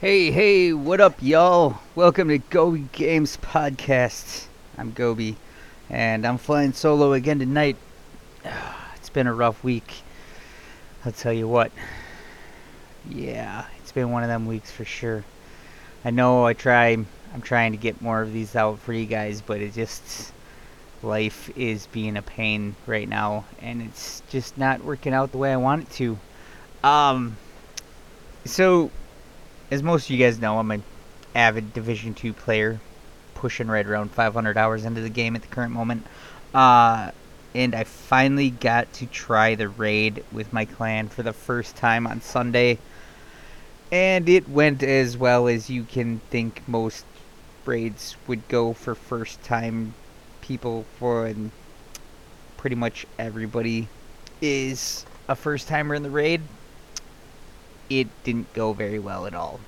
Hey, hey, what up, y'all? Welcome to Gobi Games Podcast. I'm Gobi, and I'm flying solo again tonight. It's been a rough week. I'll tell you what. Yeah, it's been one of them weeks for sure. I know I try, I'm trying to get more of these out for you guys, but it just, life is being a pain right now, and it's just not working out the way I want it to. Um, so as most of you guys know, I'm an avid Division two player, pushing right around 500 hours into the game at the current moment. Uh, and I finally got to try the raid with my clan for the first time on Sunday. And it went as well as you can think most raids would go for first time people for and pretty much everybody is a first timer in the raid. It didn't go very well at all.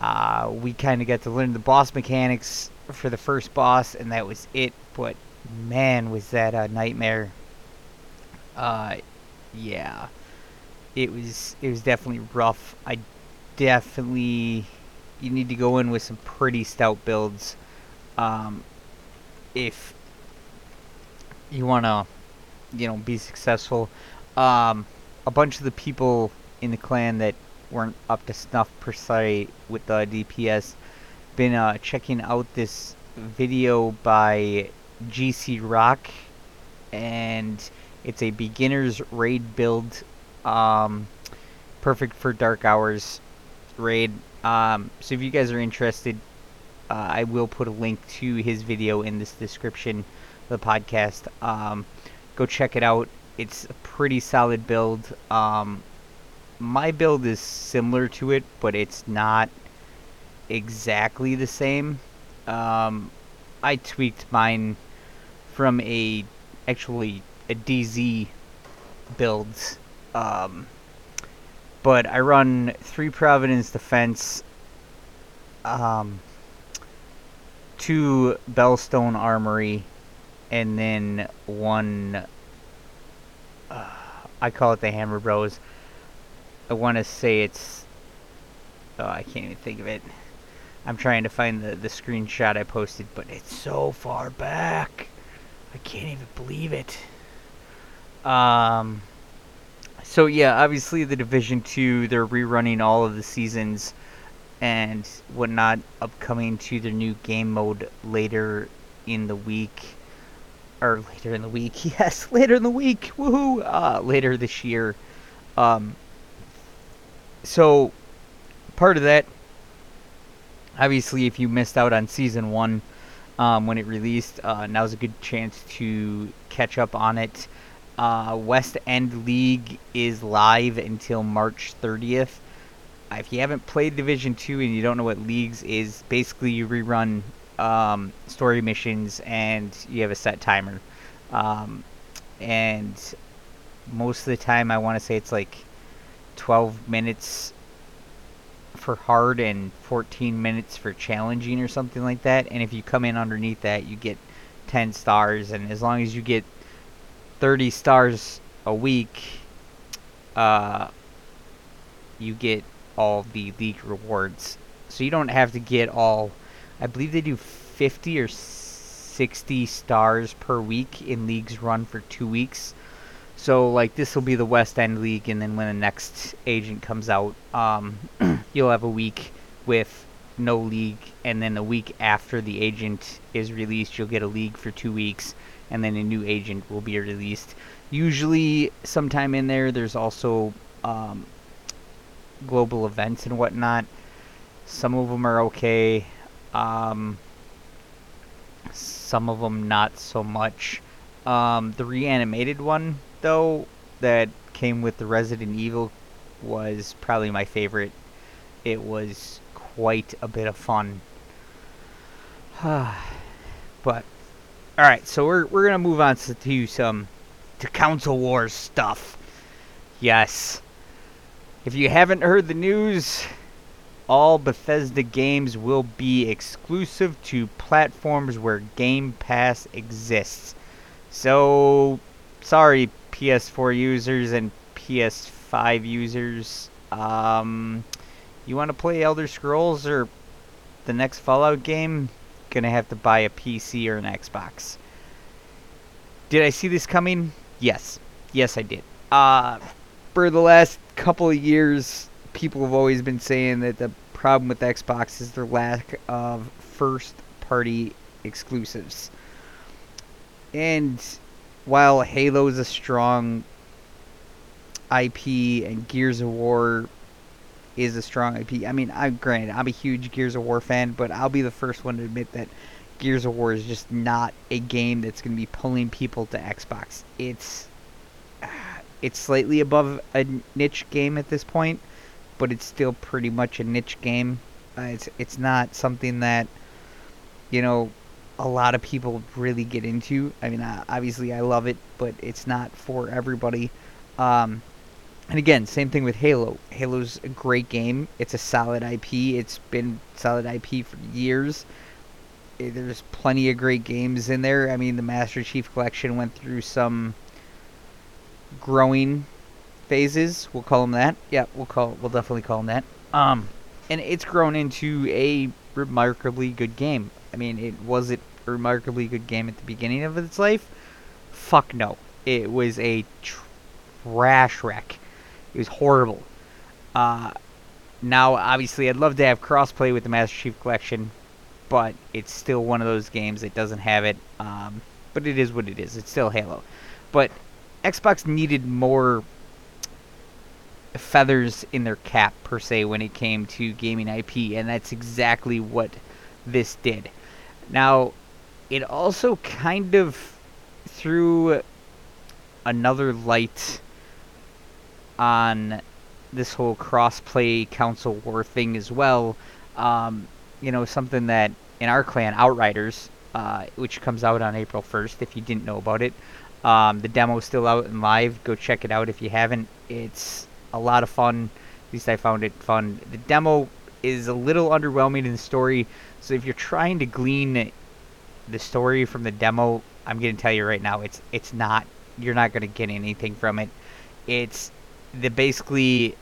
Uh, we kind of got to learn the boss mechanics for the first boss, and that was it. But man, was that a nightmare! Uh, yeah, it was. It was definitely rough. I definitely you need to go in with some pretty stout builds, um, if you want to, you know, be successful. Um, a bunch of the people in the clan that weren't up to snuff per se with the DPS been uh, checking out this video by GC Rock and it's a beginner's raid build um, perfect for dark hours raid. Um, so if you guys are interested uh, I will put a link to his video in this description of the podcast. Um, go check it out. It's a pretty solid build. Um, my build is similar to it, but it's not exactly the same. Um, I tweaked mine from a actually a DZ build, um, but I run three Providence Defense, um, two Belstone Armory, and then one. Uh, I call it the Hammer Bros I want to say it's. Oh, I can't even think of it. I'm trying to find the, the screenshot I posted, but it's so far back. I can't even believe it. Um. So yeah, obviously the Division Two, they're rerunning all of the seasons and whatnot, upcoming to their new game mode later in the week. Or later in the week, yes, later in the week, woohoo! Uh, later this year. Um, so part of that obviously if you missed out on season one um, when it released uh, now's a good chance to catch up on it. Uh, west end league is live until march 30th if you haven't played division 2 and you don't know what leagues is basically you rerun um, story missions and you have a set timer. Um, and most of the time i want to say it's like 12 minutes for hard and 14 minutes for challenging or something like that. And if you come in underneath that, you get 10 stars. And as long as you get 30 stars a week, uh, you get all the league rewards. So you don't have to get all. I believe they do 50 or 60 stars per week in leagues run for two weeks. So like this will be the West End League, and then when the next agent comes out, um, you'll have a week with no league, and then the week after the agent is released, you'll get a league for two weeks, and then a new agent will be released. Usually, sometime in there, there's also um, global events and whatnot. Some of them are okay. Um, some of them not so much. Um, the reanimated one though that came with the Resident Evil was probably my favorite. It was quite a bit of fun. but all right, so we're we're gonna move on to, some to Console Wars stuff. Yes. If you haven't heard the news, all Bethesda games will be exclusive to platforms where Game Pass exists. So, sorry, PS4 users and PS5 users. Um, You want to play Elder Scrolls or the next Fallout game? Gonna have to buy a PC or an Xbox. Did I see this coming? Yes. Yes, I did. Uh, for the last couple of years, people have always been saying that the problem with Xbox is their lack of first party exclusives. And while Halo is a strong IP and Gears of War is a strong IP, I mean, I'm granted, I'm a huge Gears of War fan, but I'll be the first one to admit that Gears of War is just not a game that's going to be pulling people to Xbox. It's it's slightly above a niche game at this point, but it's still pretty much a niche game. Uh, it's it's not something that you know a lot of people really get into. I mean, obviously I love it, but it's not for everybody. Um, and again, same thing with Halo. Halo's a great game. It's a solid IP. It's been solid IP for years. Eh, there's plenty of great games in there. I mean, the Master Chief Collection went through some growing phases. We'll call them that. Yeah, we'll call. We'll definitely call them that. Um, and it's grown into a remarkably good game. I mean, it was it a remarkably good game at the beginning of its life. Fuck no, it was a trash wreck. It was horrible. Uh, now, obviously, I'd love to have crossplay with the Master Chief Collection, but it's still one of those games that doesn't have it. Um, but it is what it is. It's still Halo. But Xbox needed more feathers in their cap per se when it came to gaming IP, and that's exactly what this did. Now, it also kind of threw another light on this whole crossplay council war thing as well. Um, you know, something that in our clan, Outriders, uh, which comes out on April 1st, if you didn't know about it, um, the demo's still out and live. Go check it out if you haven't. It's a lot of fun. At least I found it fun. The demo is a little underwhelming in the story, so if you're trying to glean the story from the demo, I'm gonna tell you right now, it's it's not. You're not gonna get anything from it. It's the basically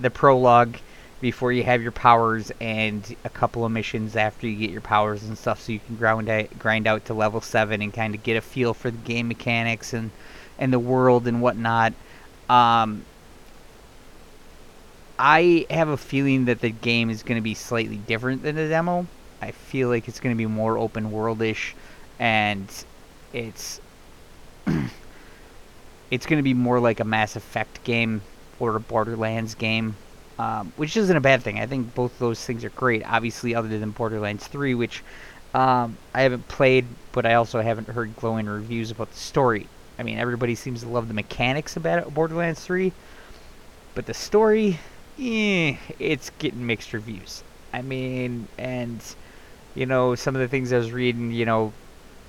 the prologue before you have your powers and a couple of missions after you get your powers and stuff so you can grind out, grind out to level 7 and kind of get a feel for the game mechanics and and the world and whatnot um, I have a feeling that the game is going to be slightly different than the demo. I feel like it's going to be more open worldish and it's it's going to be more like a Mass Effect game or a Borderlands game um, which isn't a bad thing. I think both those things are great. Obviously, other than Borderlands 3, which um, I haven't played, but I also haven't heard glowing reviews about the story. I mean, everybody seems to love the mechanics about Borderlands 3, but the story, eh, it's getting mixed reviews. I mean, and you know, some of the things I was reading, you know,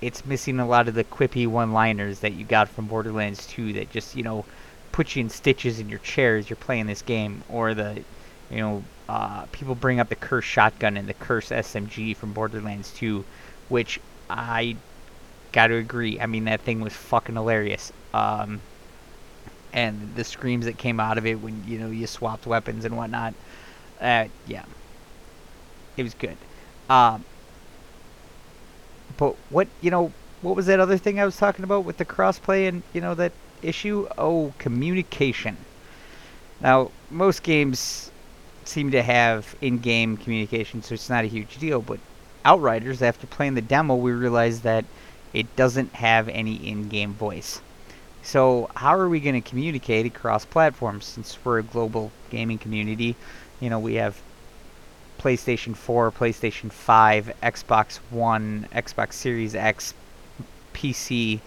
it's missing a lot of the quippy one-liners that you got from Borderlands 2 that just, you know, put you in stitches in your chair as you're playing this game, or the, you know, uh, people bring up the Curse shotgun and the Curse SMG from Borderlands 2, which I got to agree. I mean, that thing was fucking hilarious. Um, and the screams that came out of it when you know you swapped weapons and whatnot. Uh, yeah, it was good. Um, but what you know, what was that other thing I was talking about with the crossplay and you know that issue? Oh, communication. Now, most games seem to have in-game communication, so it's not a huge deal. But Outriders, after playing the demo, we realized that it doesn't have any in-game voice. So how are we going to communicate across platforms? Since we're a global gaming community, you know, we have PlayStation 4, PlayStation 5, Xbox One, Xbox Series X, PC,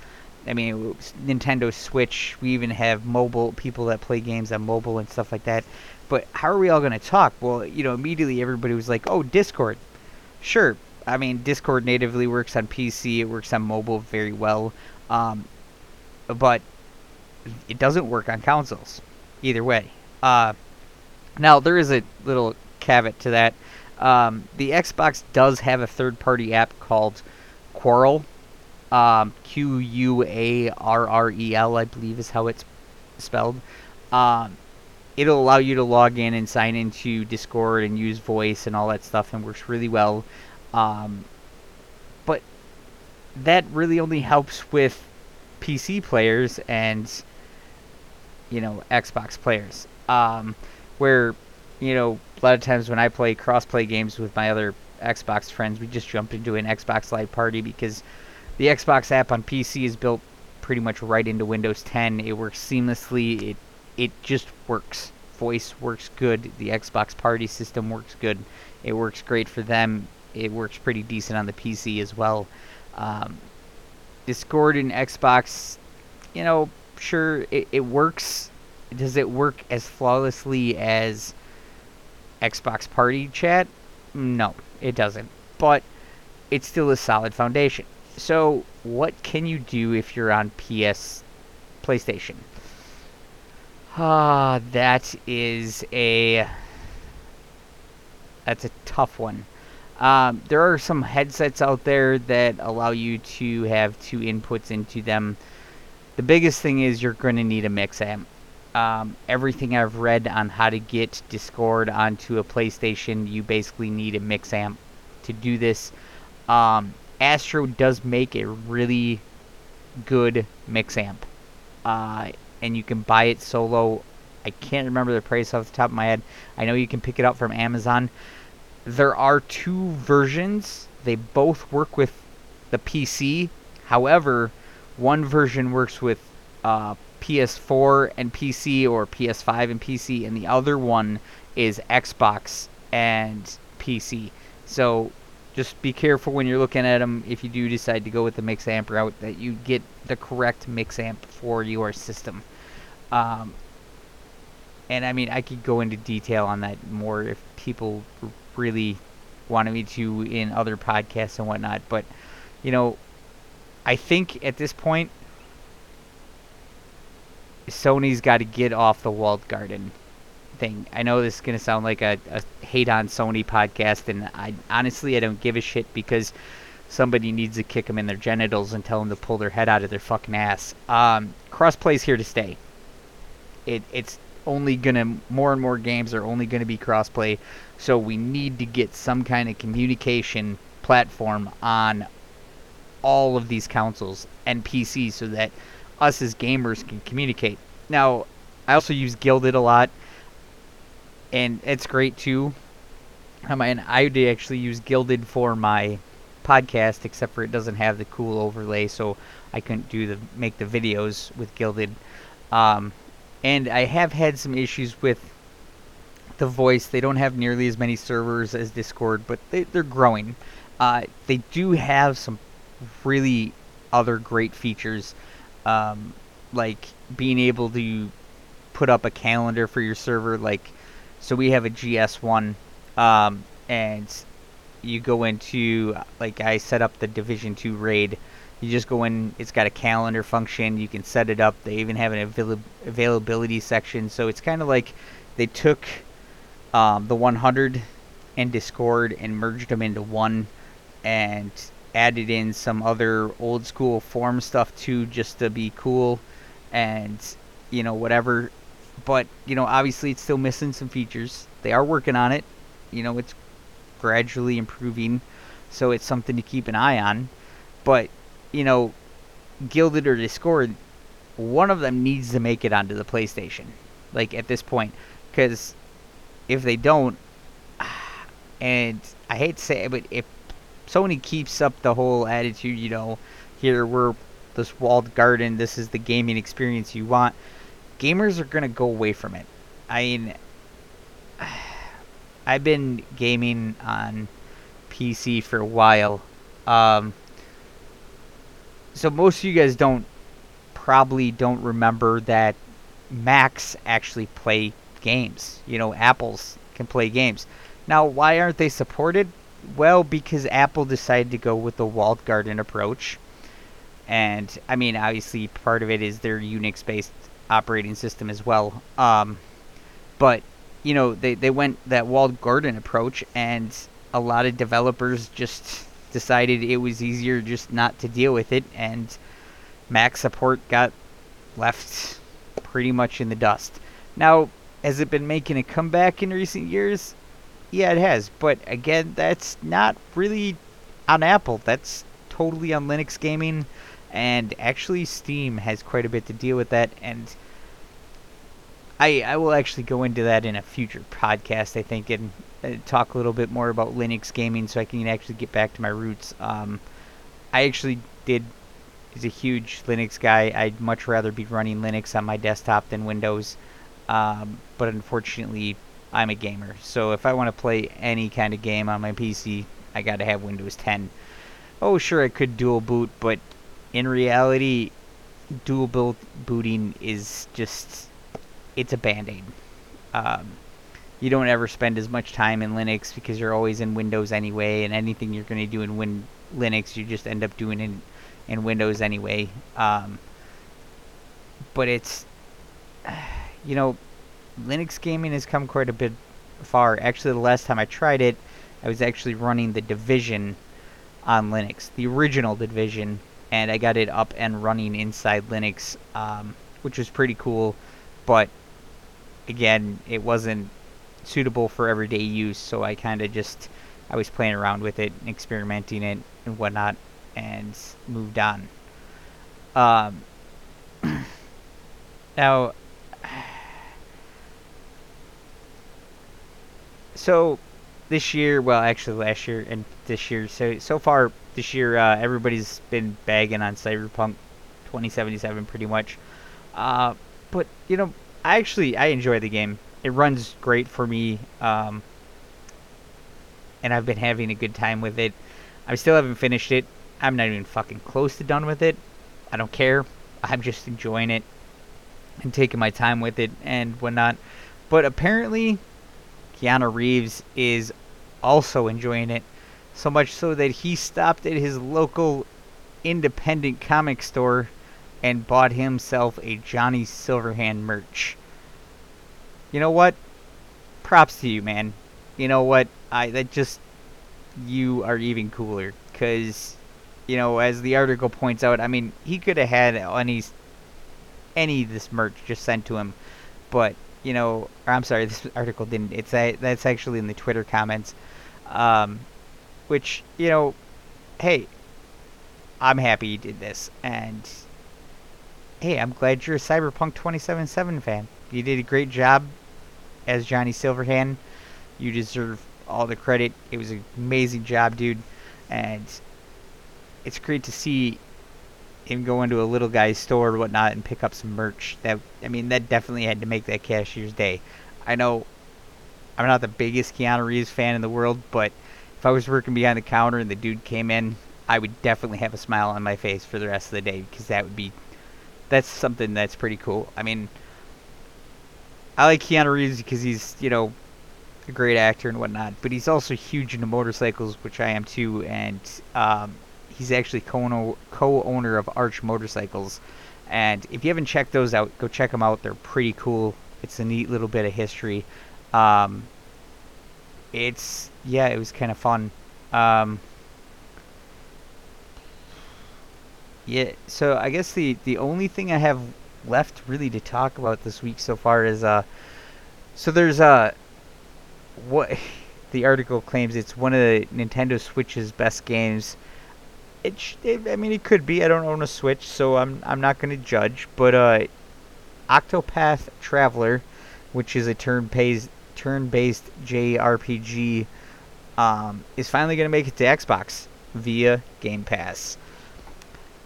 I mean, Nintendo Switch. We even have mobile people that play games on mobile and stuff like that. But how are we all going to talk? Well, you know, immediately everybody was like, "Oh, Discord." Sure. I mean, Discord natively works on PC. It works on mobile very well. Um, but it doesn't work on consoles. Either way. Uh, now there is a little caveat to that. Um, the Xbox does have a third-party app called Quarrel, um, Q U A R R E L, I believe is how it's spelled. Um, it'll allow you to log in and sign into Discord and use voice and all that stuff, and works really well. Um, but that really only helps with PC players and you know Xbox players. Um, where you know a lot of times when I play cross-play games with my other Xbox friends, we just jump into an Xbox Live Party because the Xbox app on PC is built pretty much right into Windows 10. It works seamlessly. It it just works. Voice works good. The Xbox Party system works good. It works great for them. It works pretty decent on the PC as well. Um, Discord and Xbox, you know, sure it, it works. Does it work as flawlessly as Xbox Party chat? No, it doesn't. But it's still a solid foundation. So, what can you do if you're on PS PlayStation? Ah, that is a that's a tough one. Um, there are some headsets out there that allow you to have two inputs into them. The biggest thing is you're going to need a mix amp. Um, everything I've read on how to get Discord onto a PlayStation, you basically need a mix amp to do this. Um, Astro does make a really good mix amp. Uh, and you can buy it solo. I can't remember the price off the top of my head. I know you can pick it up from Amazon. There are two versions. They both work with the PC. However, one version works with uh, PS4 and PC or PS5 and PC, and the other one is Xbox and PC. So just be careful when you're looking at them if you do decide to go with the mix amp route that you get the correct mix amp for your system. Um, and I mean, I could go into detail on that more if people really wanted me to in other podcasts and whatnot. But, you know, I think at this point, Sony's got to get off the walled garden thing. I know this is going to sound like a, a hate on Sony podcast, and I honestly I don't give a shit because somebody needs to kick them in their genitals and tell them to pull their head out of their fucking ass. Um, crossplay's here to stay. It it's only gonna more and more games are only gonna be crossplay, so we need to get some kind of communication platform on all of these consoles and PCs so that us as gamers can communicate. Now, I also use Guilded a lot and it's great too. Um, and I did actually use Guilded for my podcast, except for it doesn't have the cool overlay, so I couldn't do the make the videos with Guilded. Um, and I have had some issues with the voice. They don't have nearly as many servers as Discord, but they, they're growing. Uh, they do have some really other great features, um, like being able to put up a calendar for your server, like so we have a GS1, um, and you go into like I set up the Division Two raid. You just go in. It's got a calendar function. You can set it up. They even have an avail- availability section. So it's kind of like they took um, the 100 and Discord and merged them into one, and added in some other old school form stuff too, just to be cool, and you know whatever but you know, obviously, it's still missing some features. They are working on it. You know, it's gradually improving, so it's something to keep an eye on. But you know, Guilded or Discord, one of them needs to make it onto the PlayStation. Like at this point, because if they don't, and I hate to say it, but if Sony keeps up the whole attitude, you know, here we're this walled garden, this is the gaming experience you want gamers are to go away from it. I mean, I've been gaming on PC for a while. Um, so most of you guys don't probably don't remember that Macs actually play games. You know, Apple's can play games. Now, why aren't they supported? Well, because Apple decided to go with the walled garden approach. And I mean, obviously, part of it is their Unix based operating system as well. Um, but you know, they they went that walled garden approach, and a lot of developers just decided it was easier just not to deal with it, and Mac support got left pretty much in the dust. Now, has it been making a comeback in recent years? Yeah, it has. But again, that's not really on Apple. That's totally on Linux gaming. And actually, Steam has quite a bit to deal with that. And I, I will actually go into that in a future podcast, I think, and talk a little bit more about Linux gaming so I can actually get back to my roots. Um, I actually did is a huge Linux guy. I'd much rather be running Linux on my desktop than Windows. Um, but unfortunately, I'm a gamer. So if I want to play any kind of game on my PC, I got to have Windows 10. Oh, sure, I could dual boot, but in reality, dual boot booting is just it's a band-aid. Um, you don't ever spend as much time in Linux because you're always in Windows anyway, and anything you're going to do in Win Linux, you just end up doing in in Windows anyway. Um, but it's you know, Linux gaming has come quite a bit far. Actually, the last time I tried it, I was actually running the Division on Linux, the original Division, and I got it up and running inside Linux, um, which was pretty cool. But again, it wasn't suitable for everyday use, so I kind of just I was playing around with it, experimenting it and whatnot, and moved on. Um, now, so this year, well, actually last year and this year, so so far this year, uh, everybody's been bagging on Cyberpunk 2077 pretty much. Uh, but you know, I actually I enjoy the game. It runs great for me, um, and I've been having a good time with it. I still haven't finished it. I'm not even fucking close to done with it. I don't care. I'm just enjoying it and taking my time with it and whatnot. But apparently, Keanu Reeves is also enjoying it so much so that he stopped at his local independent comic store and bought himself a Johnny Silverhand merch. You know what? Props to you, man. You know what? I that just you are even cooler cuz you know, as the article points out, I mean, he could have had any any of this merch just sent to him, but you know, I'm sorry, this article didn't. It's a, that's actually in the Twitter comments, um, which you know, hey, I'm happy you did this, and hey, I'm glad you're a Cyberpunk 2077 fan. You did a great job as Johnny Silverhand. You deserve all the credit. It was an amazing job, dude, and it's great to see him go into a little guy's store or whatnot and pick up some merch. That I mean, that definitely had to make that cashier's day. I know I'm not the biggest Keanu Reeves fan in the world, but if I was working behind the counter and the dude came in, I would definitely have a smile on my face for the rest of the day because that would be that's something that's pretty cool. I mean, I like Keanu Reeves because he's you know a great actor and whatnot, but he's also huge into motorcycles, which I am too, and um, he's actually co-owner of Arch Motorcycles. And if you haven't checked those out, go check them out. They're pretty cool. It's a neat little bit of history. Um, it's yeah, it was kind of fun. Um, yeah, so I guess the the only thing I have left really to talk about this week so far is uh, so there's uh, what the article claims it's one of the Nintendo Switch's best games it, sh- it, I mean, it could be. I don't own a Switch, so I'm I'm not going to judge. But uh, Octopath Traveler, which is a turn-based turn-based JRPG, um, is finally going to make it to Xbox via Game Pass.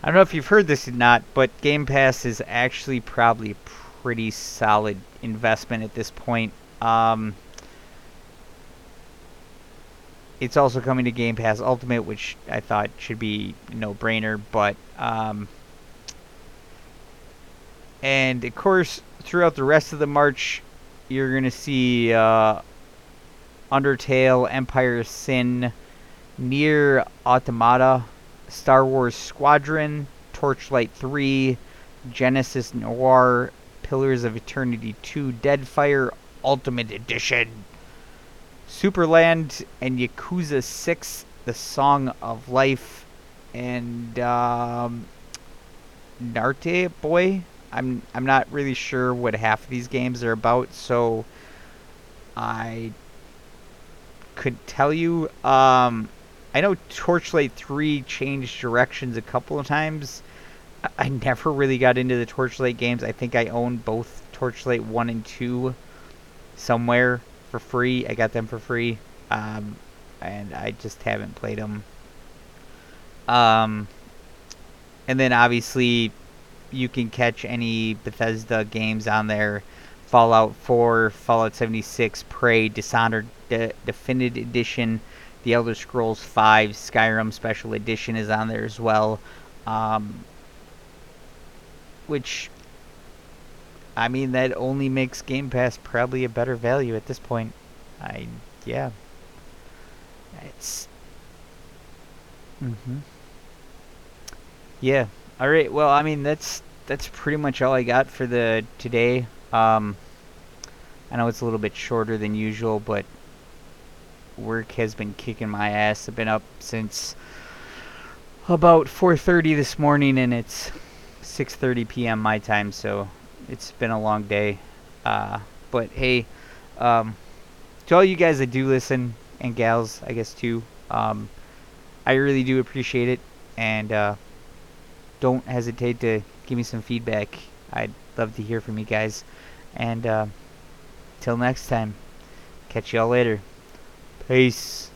I don't know if you've heard this or not, but Game Pass is actually probably a pretty solid investment at this point. Um, it's also coming to Game Pass Ultimate, which I thought should be no brainer. But um, and of course, throughout the rest of the March, you're gonna see uh, Undertale, Empire Sin, Nier Automata, Star Wars Squadron, Torchlight 3, Genesis Noir, Pillars of Eternity 2, Deadfire Ultimate Edition. Supraland and Yakuza 6, The Song of Life, and um, Narita Boy, I'm I'm not really sure what half of these games are about, so I could tell you. Um, I know Torchlight 3 changed directions a couple of times. I never really got into the Torchlight games. I think I own both Torchlight 1 and 2 somewhere for free. I got them for free. Um, and I just haven't played them. Um, and then obviously you can catch any Bethesda games on there. Fallout 4, Fallout 76, Prey, Dishonored De- Definitive Edition, The Elder Scrolls 5, Skyrim Special Edition is on there as well. Um, which, I mean, that only makes Game Pass probably a better value at this point. I, yeah. It's. Mm-hmm. Yeah. All right. Well, I mean, that's that's pretty much all I got for the today. Um, I know it's a little bit shorter than usual, but work has been kicking my ass. I've been up since about 4:30 this morning, and it's 6:30 p.m. my time, so it's been a long day. Uh, but hey, um, to all you guys that do listen and gals, I guess too, um, I really do appreciate it, and uh, don't hesitate to give me some feedback. I'd love to hear from you guys. And uh, till next time, catch y'all later. Peace.